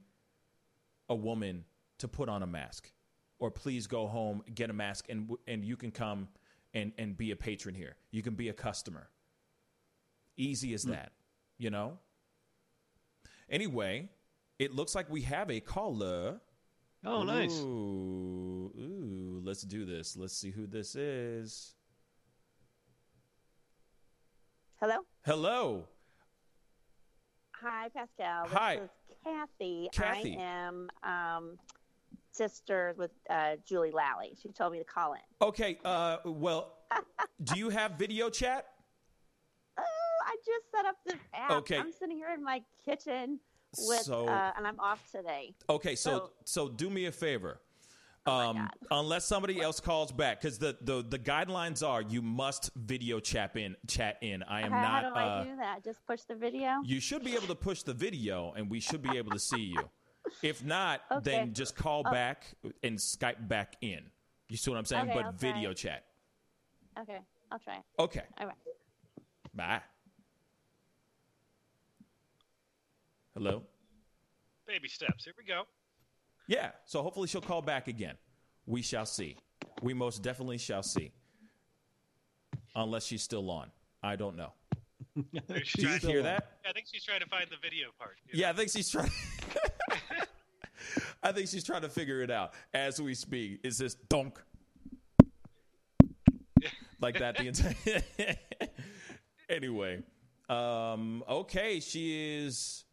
a woman to put on a mask or please go home get a mask and and you can come and and be a patron here you can be a customer easy as that you know anyway it looks like we have a caller Oh, nice. Ooh, ooh, let's do this. Let's see who this is. Hello. Hello. Hi, Pascal. This Hi. is Kathy. Kathy. I am um, sisters with uh, Julie Lally. She told me to call in. Okay. Uh, well, do you have video chat? Oh, I just set up the app. Okay. I'm sitting here in my kitchen with, So- uh, and I'm off today. Okay. So, So- so do me a favor. my Um, unless somebody else calls back, because the, the the guidelines are you must video chat in. Chat in. I am How, not. how do I uh, do that? Just push the video? You should be able to push the video, and we should be able to see you. If not, Okay. then just call oh. back and Skype back in. You see what I'm saying? Okay, but I'll try. video chat. Okay, I'll try. Okay. All right. Bye. Hello? Baby steps. Here we go. Yeah. So hopefully she'll call back again. We shall see. We most definitely shall see. Unless she's still on. I don't know. She's Do you trying to- hear that? Yeah, I think she's trying to find the video part. you? Yeah, I think she's trying. I think she's trying to figure it out as we speak. Is this donk like that the entire? anyway, um, okay, she is.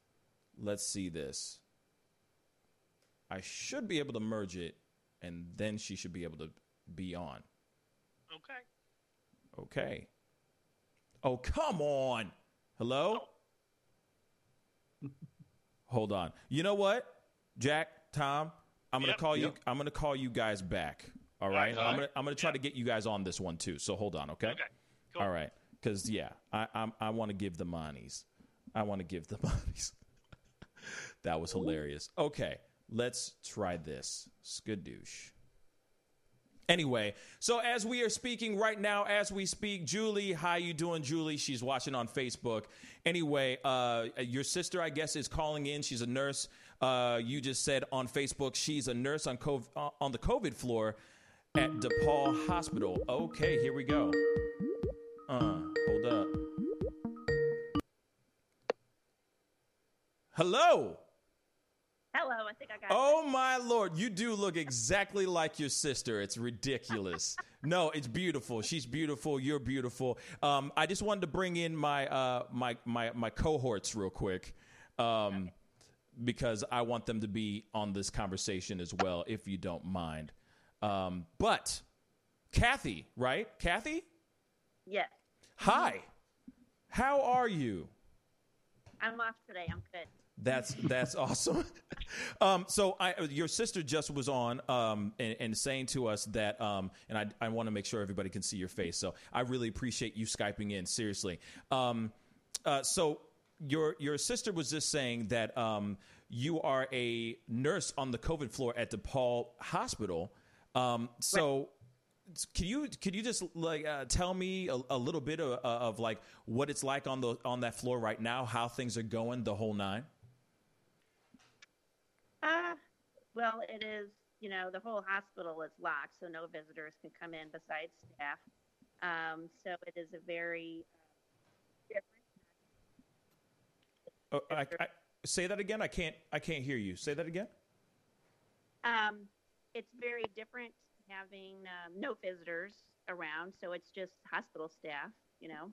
Let's see this. I should be able to merge it, and then she should be able to be on. Okay. Okay. Oh, come on. Hello? Hold on. You know what? Jack, Tom, I'm to Yep. call you I'm to call you guys back. All right, right. I'm gonna I'm gonna try to get you guys on this one too. So hold on, okay? Okay. Cool. All right, because yeah, I I'm, I want to give the monies. I want to give the monies. that was hilarious. Okay, let's try this. Skadoosh. Anyway, so as we are speaking right now, as we speak, Julie, how you doing, Julie? She's watching on Facebook. Anyway, uh, your sister, I guess, is calling in. She's a nurse. Uh, you just said on Facebook she's a nurse on COVID, uh, on the COVID floor at DePaul Hospital. Okay, here we go. Uh, hold up. Hello. Hello, I think I got. Oh my lord, you do look exactly like your sister. It's ridiculous. no, it's beautiful. She's beautiful. You're beautiful. Um, I just wanted to bring in my uh, my my my cohorts real quick. Um, because I want them to be on this conversation as well, if you don't mind. Um, but Kathy, right? Kathy, Yes, hi. How are you? I'm off today. I'm good. That's that's awesome. um, so I, your sister just was on um, and, and saying to us that, um, and I, I want to make sure everybody can see your face. So I really appreciate you skyping in. Seriously. Um, uh, so your your sister was just saying that um, you are a nurse on the COVID floor at DePaul Hospital. Um, so. Can you can you just like uh, tell me a, a little bit of, of like what it's like on the on that floor right now, how things are going, the whole nine? Uh, well, it is. You know, the whole hospital is locked, so no visitors can come in besides staff. Um, so it is a very uh, different. Oh, I, I, say that again. I can't. I can't hear you. Say that again. Um, it's very different having um, no visitors around, so it's just hospital staff. You know,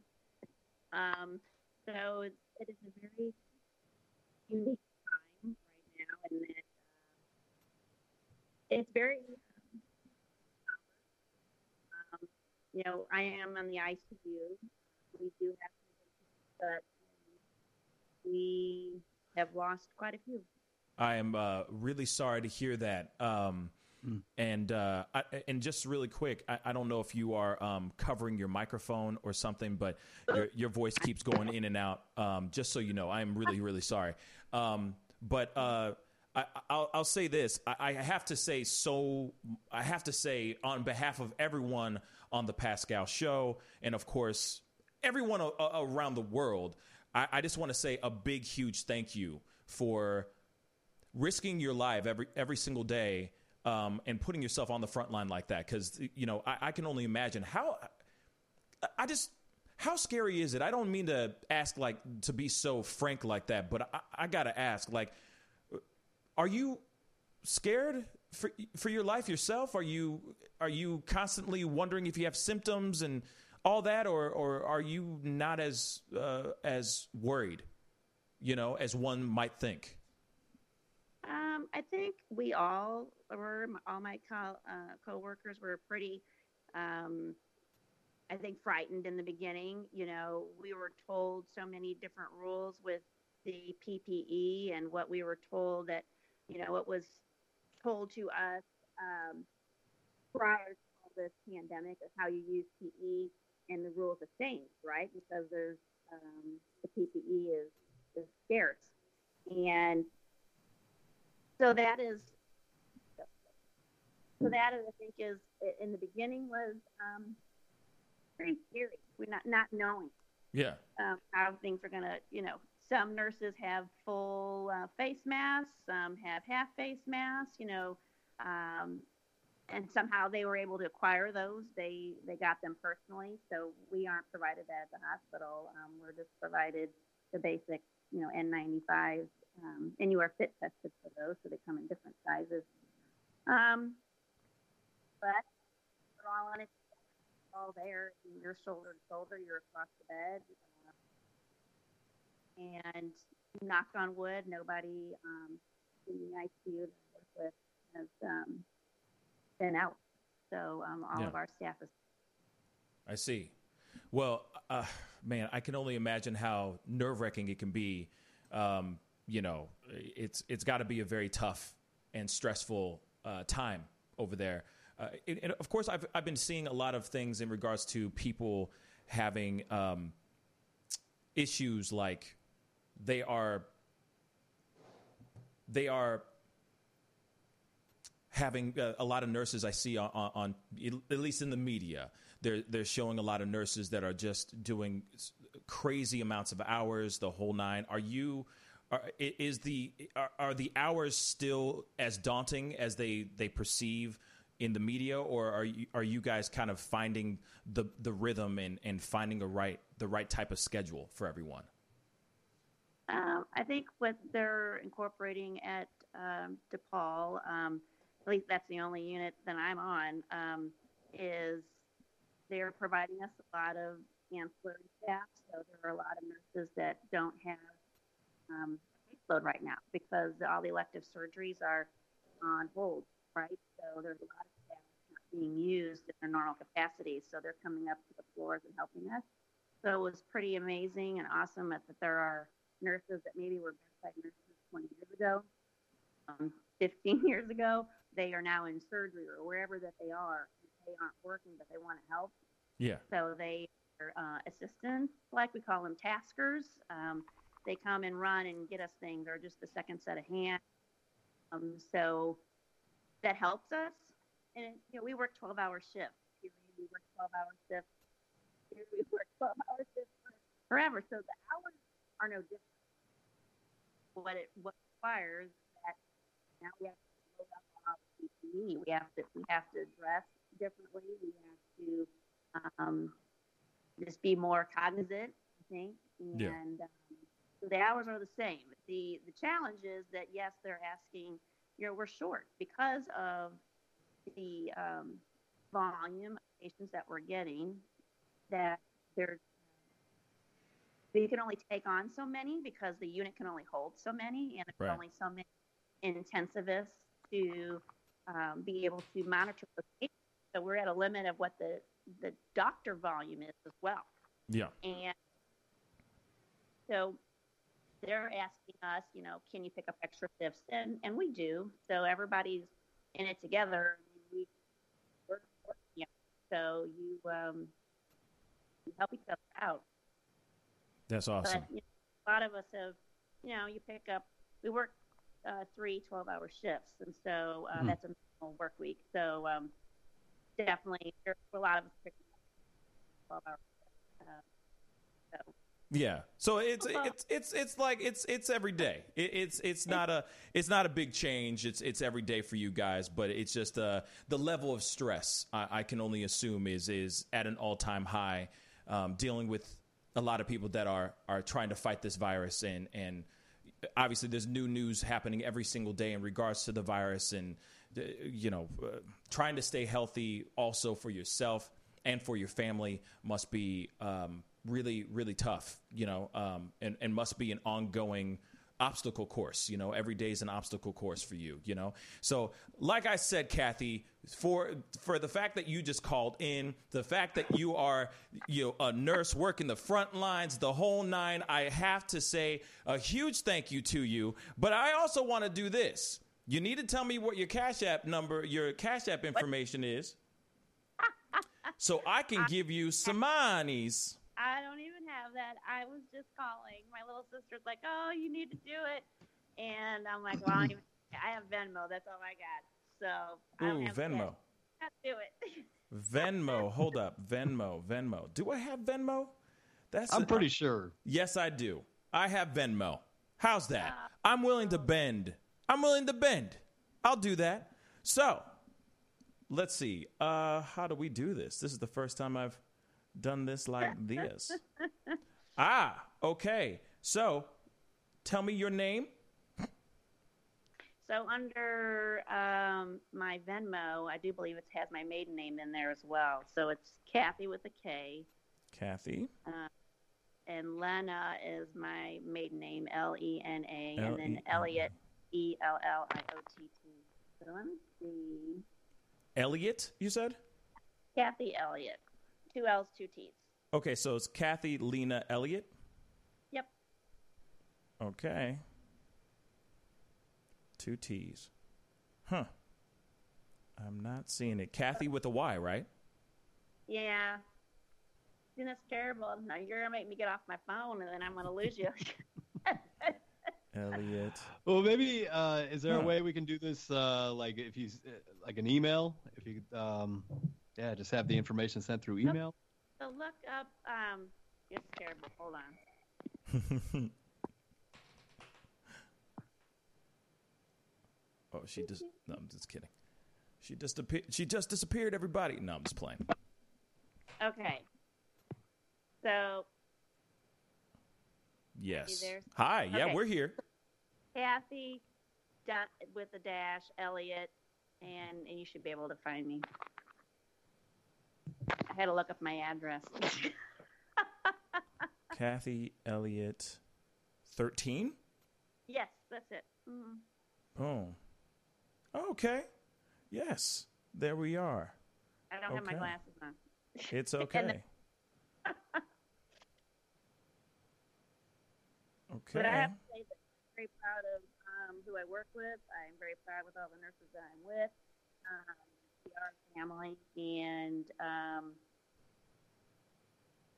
um, so it, it is a very unique time right now, and that uh, it's very. Um, you know, I am on the ICU. We do have, but we have lost quite a few. I am uh, really sorry to hear that. Um, And uh, I, and just really quick, I, I don't know if you are um, covering your microphone or something, but your your voice keeps going in and out. Um, just so you know, I am really really sorry. Um, but uh, I, I'll, I'll say this: I, I have to say so. I have to say on behalf of everyone on the Pascal Show, and of course everyone a, a- around the world. I, I just want to say a big, huge thank you for risking your life every every single day um, and putting yourself on the front line like that because you know I, I can only imagine how I- just how scary is it? I don't mean to ask like to be so frank like that, but I, I gotta ask like, are you scared for for your life yourself? Are you are you constantly wondering if you have symptoms and all that, or or are you not as uh, as worried, you know, as one might think? Um, I think we all were, all my co- uh, coworkers were pretty, um, I think, frightened in the beginning. You know, we were told so many different rules with the PPE and what we were told that, you know, it was told to us um, prior to this pandemic of how you use PPE and the rules have changed, right? Because there's um, the PPE is, is scarce. And so that is so that is, I think is in the beginning was um, very scary. We're not not knowing Yeah. um, how things are gonna you know some nurses have full uh, face masks, some have half face masks, you know, um, and somehow they were able to acquire those. They they got them personally, so we aren't provided that at the hospital. Um, we're just provided the basic, you know, N95, um, and you are fit tested for those, so they come in different sizes. Um, but we're all on it, all there. You're shoulder to shoulder. You're across the bed. Uh, and knock on wood, nobody um, in the ICU with has um, been out. So um, all Yeah. of our staff is. I see. Well, uh, man, I can only imagine how nerve wracking it can be. Um, you know, it's it's got to be a very tough and stressful uh, time over there. uh, and, and of course, I've I've been seeing a lot of things in regards to people having um, issues like they are they are having uh, a lot of nurses I see on, on, on at least in the media. They're they're showing a lot of nurses that are just doing crazy amounts of hours, the whole nine. Are you? Are, is the are, are the hours still as daunting as they they perceive in the media, or are you are you guys kind of finding the the rhythm and and finding a right the right type of schedule for everyone? Um, I think what they're incorporating at um, DePaul, um, at least that's the only unit that I'm on, um, is they're providing us a lot of ancillary staff. So there are a lot of nurses that don't have um, load right now because all the elective surgeries are on hold, right? So there's a lot of staff not being used in their normal capacity. So they're coming up to the floors and helping us. So it was pretty amazing and awesome that, that there are nurses that maybe were bedside nurses 20 years ago, um, 15 years ago. They are now in surgery or wherever that they are. They aren't working, but they want to help. Yeah. So they are uh, assistants, like we call them taskers. Um, they come and run and get us things, or just the second set of hands. Um, so that helps us. And you know, we work 12-hour shifts. We work 12-hour shifts. We work 12-hour shifts forever. So the hours are no different. What it what requires that now we have to load up on all the PPE. We have to we have to dress differently. We have to um, just be more cognizant, I think. And Yeah. um, so the hours are the same. The the challenge is that yes, they're asking. You know, we're short because of the um, volume of patients that we're getting. That they're you can only take on so many because the unit can only hold so many, and there's Right. only so many intensivists to um, be able to monitor the patients. So we're at a limit of what the the doctor volume is as well. Yeah. And so they're asking us, you know, can you pick up extra shifts? And and we do. So everybody's in it together. We we're. So you um, you help each other out. That's awesome. But you know, a lot of us have, you know, you pick up. We work uh, three 12-hour shifts, and so uh, Hmm. that's a normal work week. So um, definitely, there a lot of us 12-hour. Uh, so Yeah. So it's it's it's it's like it's it's every day. It, it's it's not a it's not a big change. It's it's every day for you guys, but it's just uh the level of stress I, I can only assume is is at an all time high. Um, dealing with a lot of people that are are trying to fight this virus and and obviously there's new news happening every single day in regards to the virus and you know uh, trying to stay healthy also for yourself and for your family must be um, really really tough you know um, and, and must be an ongoing obstacle course you know every day is an obstacle course for you you know? So like i said kathy for for the fact that you just called in the fact that you are you know a nurse working the front lines the whole nine i have to say a huge thank you to you. But i also want to do this. You need to tell me what your cash app number your cash app information is so i can give you some monies I don't even have that. I was just calling. My little sister's like, "Oh, you need to do it," and I'm like, "Well, I, don't I have Venmo. That's all I got." So I don't Ooh, have venmo That. do it. Venmo. Hold up. Venmo. Venmo. Do I have Venmo? That's I'm pretty sure. Yes, I do. I have Venmo. How's that? I'm willing to bend. I'm willing to bend. I'll do that. So, let's see. Uh, how do we do this? This is the first time I've done this like this. ah, okay. So, tell me your name. So under um, my Venmo, I do believe it has my maiden name in there as well. So it's Kathy with a K, Kathy. and Lena is my maiden name, L E N A, and then. Elliott, E L L I O T T. So let me see. Elliott, you said? Kathy Elliott, two L's, two T's. Okay, so it's Kathy Lena Elliott. Yep. Okay. Two T's. Huh. I'm not seeing it. Kathy with a Y, right? Yeah. And that's terrible. Now you're gonna make me get off my phone, and then I'm gonna lose you. Elliott. Well, maybe uh, is there a way we can do this? Uh, like if you uh, like an email, if you um, yeah, just have the information sent through email. so look up. Um, it's terrible. Hold on. oh, she just. No, I'm just kidding. She just disappeared. She just disappeared. Everybody. No, I'm just playing. Okay. So Yes. there? Hi. Yeah, we're here. Kathy, dot with a dash, Elliott, and, and you should be able to find me. I had to look up my address. Kathy Elliott, thirteen. yes, that's it. Mhm. Oh. Okay. Yes. There we are. I don't have my glasses on. It's okay. Okay. But I have to say that I'm very proud of um, who I work with. I'm very proud with all the nurses that I'm with. Um, we are family, and um,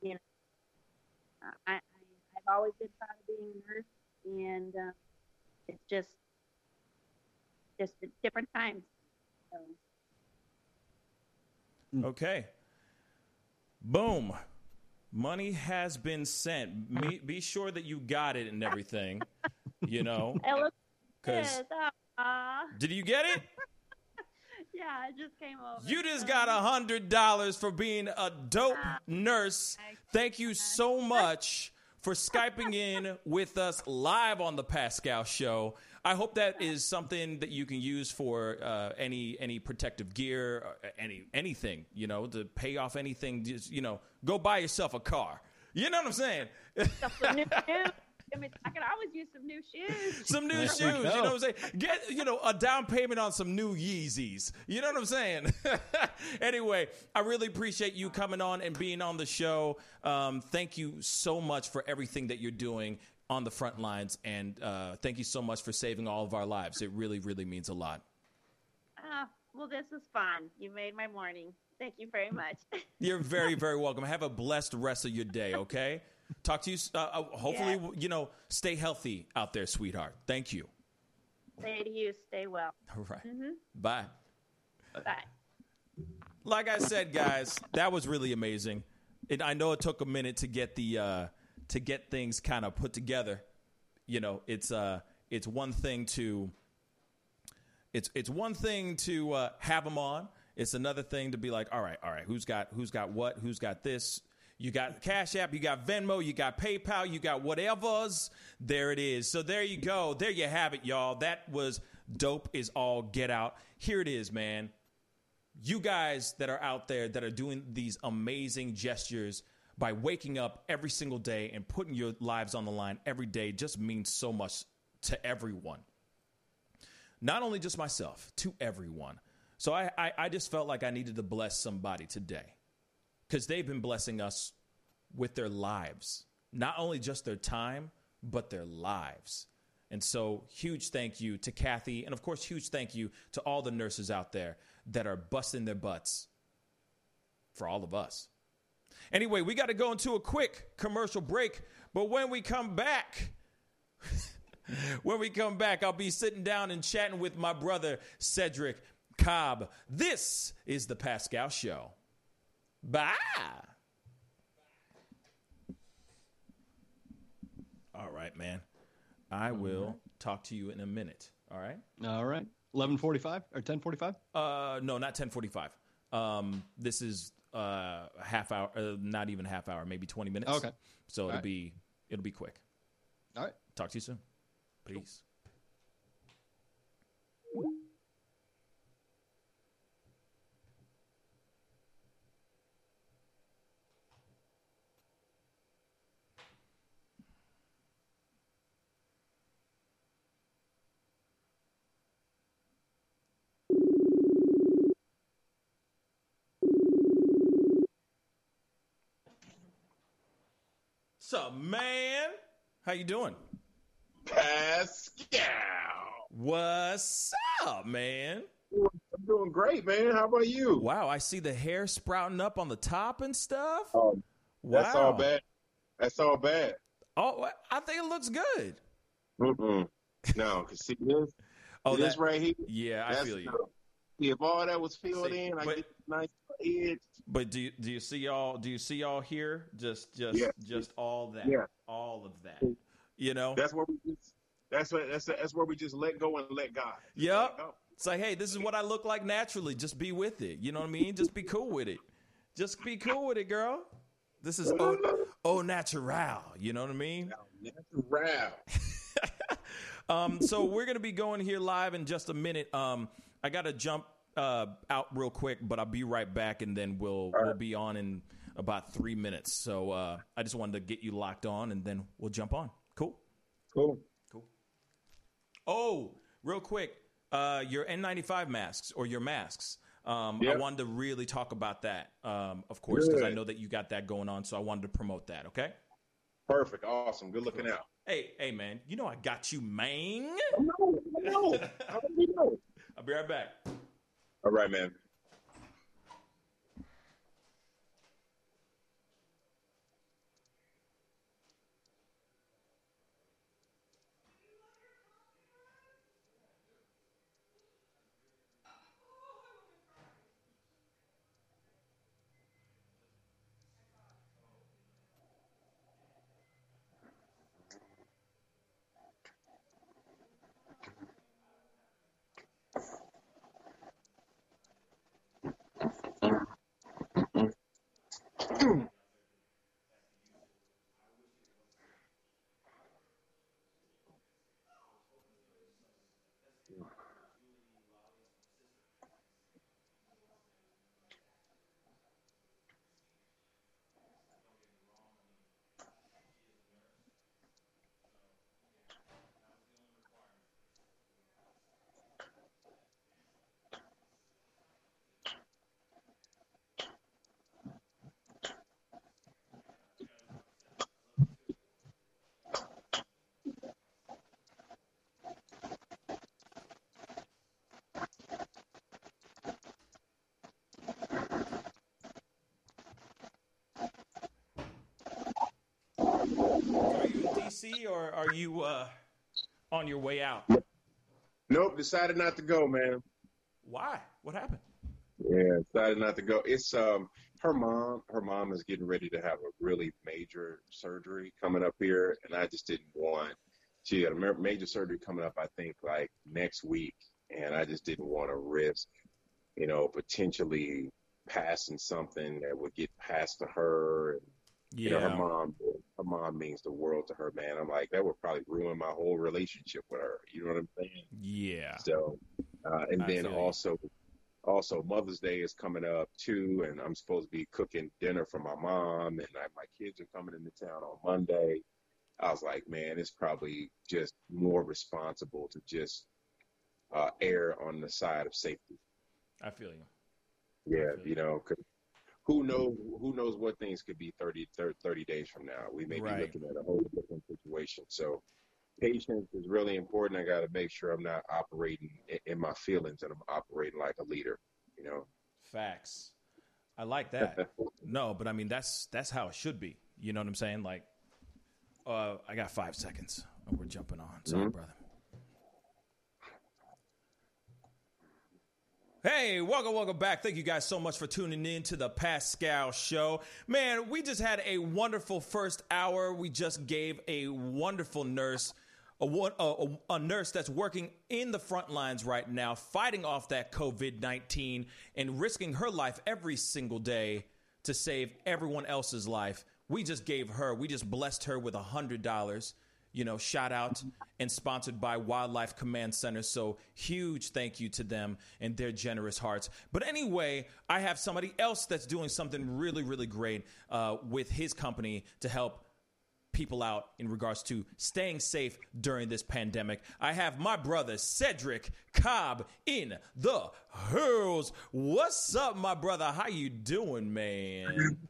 you know, I, I I've always been proud of being a nurse, and uh, it's just just different times. So, Okay. Boom. Money has been sent. Me, be sure that you got it and everything. you know, because did you get it? yeah, it just came over. You just got a hundred dollars for being a dope nurse. Thank you so much for skyping in with us live on the Pascal Show. I hope that is something that you can use for uh, any any protective gear, any anything. You know, to pay off anything. Just you know, go buy yourself a car. You know what I'm saying? some new shoes. I mean, I could always use some new shoes. some new There shoes. You know what I'm saying? Get you know a down payment on some new Yeezys. You know what I'm saying? anyway, I really appreciate you coming on and being on the show. Um, thank you so much for everything that you're doing on the front lines, and uh, thank you so much for saving all of our lives. It really, really means a lot. Ah, well, this is fun. You made my morning. Thank you very much. You're very, very welcome. Have a blessed rest of your day. Okay. Talk to you. Uh, uh, hopefully, you know, stay healthy out there, sweetheart. Thank you. Say to you, stay well. All right. Mhm. Bye. Bye. like I said, guys, that was really amazing. And I know it took a minute to get the uh, to get things kind of put together. You know, it's uh, it's one thing to it's it's one thing to uh, have them on. It's another thing to be like, all right, all right, who's got who's got what? Who's got this? You got Cash App, you got Venmo, you got PayPal, you got whatever's. There it is. So there you go. There you have it, y'all. That was dope. Is all get out. Here it is, man you guys that are out there that are doing these amazing gestures by waking up every single day and putting your lives on the line every day just means so much to everyone. Not only just myself, to everyone. So I, I, I just felt like I needed to bless somebody today because they've been blessing us with their lives, not only just their time, but their lives. And so, huge thank you to Kathy, and of course, huge thank you to all the nurses out there that are busting their butts for all of us. Anyway, we got to go into a quick commercial break, but when we come back, when we come back, I'll be sitting down and chatting with my brother Cedric Cobb. This is the Pascal Show. Bye. All right, man. I will talk to you in a minute. All right. All right. Eleven forty-five or ten forty-five. Uh, no, not ten forty-five. Um, this is uh a half hour, uh, not even half hour, maybe twenty minutes. Okay. So it'll right. be it'll be quick. All right. Talk to you soon. Peace. What's up, man? How you doing? Pascal. What's up, man? I'm doing great, man. How about you? Wow, I see the hair sprouting up on the top and stuff. Wow. That's all bad. That's all bad. Oh, I think it looks good. Mm-mm. No, cause see this, Oh, this that, right here. yeah, I feel you. the- If all that was filled See, in, I but- get nice edge. But do you, do you see y'all? Do you see y'all here? Just just Yeah. just all that, Yeah. all of that. You know. That's where we just. That's what. That's that's where we just let go and let God. Just Yep. let go. It's like, hey, this is what I look like naturally. Just be with it. You know what I mean? Just be cool with it. Just be cool with it, girl. This is oh, oh natural. You know what I mean? Natural. Um, so we're gonna be going here live in just a minute. Um, I gotta jump uh, out real quick, but I'll be right back, and then we'll we'll be on in about three minutes. So uh, I just wanted to get you locked on, and then we'll jump on. Cool. Cool. Cool. Oh, real quick, uh, your N95 masks or your masks. Um, I wanted to really talk about that, um, of course, because I know that you got that going on. So I wanted to promote that. Okay. Perfect. Awesome. Good looking out. Hey, hey, man, you know I got you, man. I know. I know. I know. I'll be right back. All right, man. Are you in DC or are you uh, on your way out? Nope. Decided not to go, man. Why? What happened? Yeah, decided not to go. It's um her mom. Her mom is getting ready to have a really major surgery coming up here, and I just didn't want. She had a major surgery coming up. I think like next week, and I just didn't want to risk, you know, potentially passing something that would get passed to her. And, You know, her mom. Her mom means the world to her, man. I'm like that would probably ruin my whole relationship with her. You know what I'm saying? Yeah. So, uh, and I then also, also Mother's Day is coming up too, and I'm supposed to be cooking dinner for my mom, and I, my kids are coming into town on Monday. I was like, man, it's probably just more responsible to just uh, err on the side of safety. I feel you. Yeah, feel you know, 'cause who knows who knows what things could be 30, 30, 30 days from now. We may Right. be looking at a whole different situation. So patience is really important. I got to make sure I'm not operating in, my feelings and I'm operating like a leader. You know. Facts. I like that. no, but I mean that's that's how it should be. You know what I'm saying? Like, uh, I got five seconds. We're jumping on. Sorry, Mhm. brother. Hey, welcome, welcome back. Thank you guys so much for tuning in to the Pascal Show. Man, we just had a wonderful first hour. We just gave a wonderful nurse, a, a, a- nurse that's working in the front lines right now, fighting off that COVID 19 and risking her life every single day to save everyone else's life. We just gave her, we just blessed her with a $100 you know, shout out and sponsored by Wildlife Command Center. So huge thank you to them and their generous hearts. But anyway, I have somebody else that's doing something really, really great uh, with his company to help people out in regards to staying safe during this pandemic. I have my brother Cedric Cobb in the house. What's up, my brother? How you doing, man?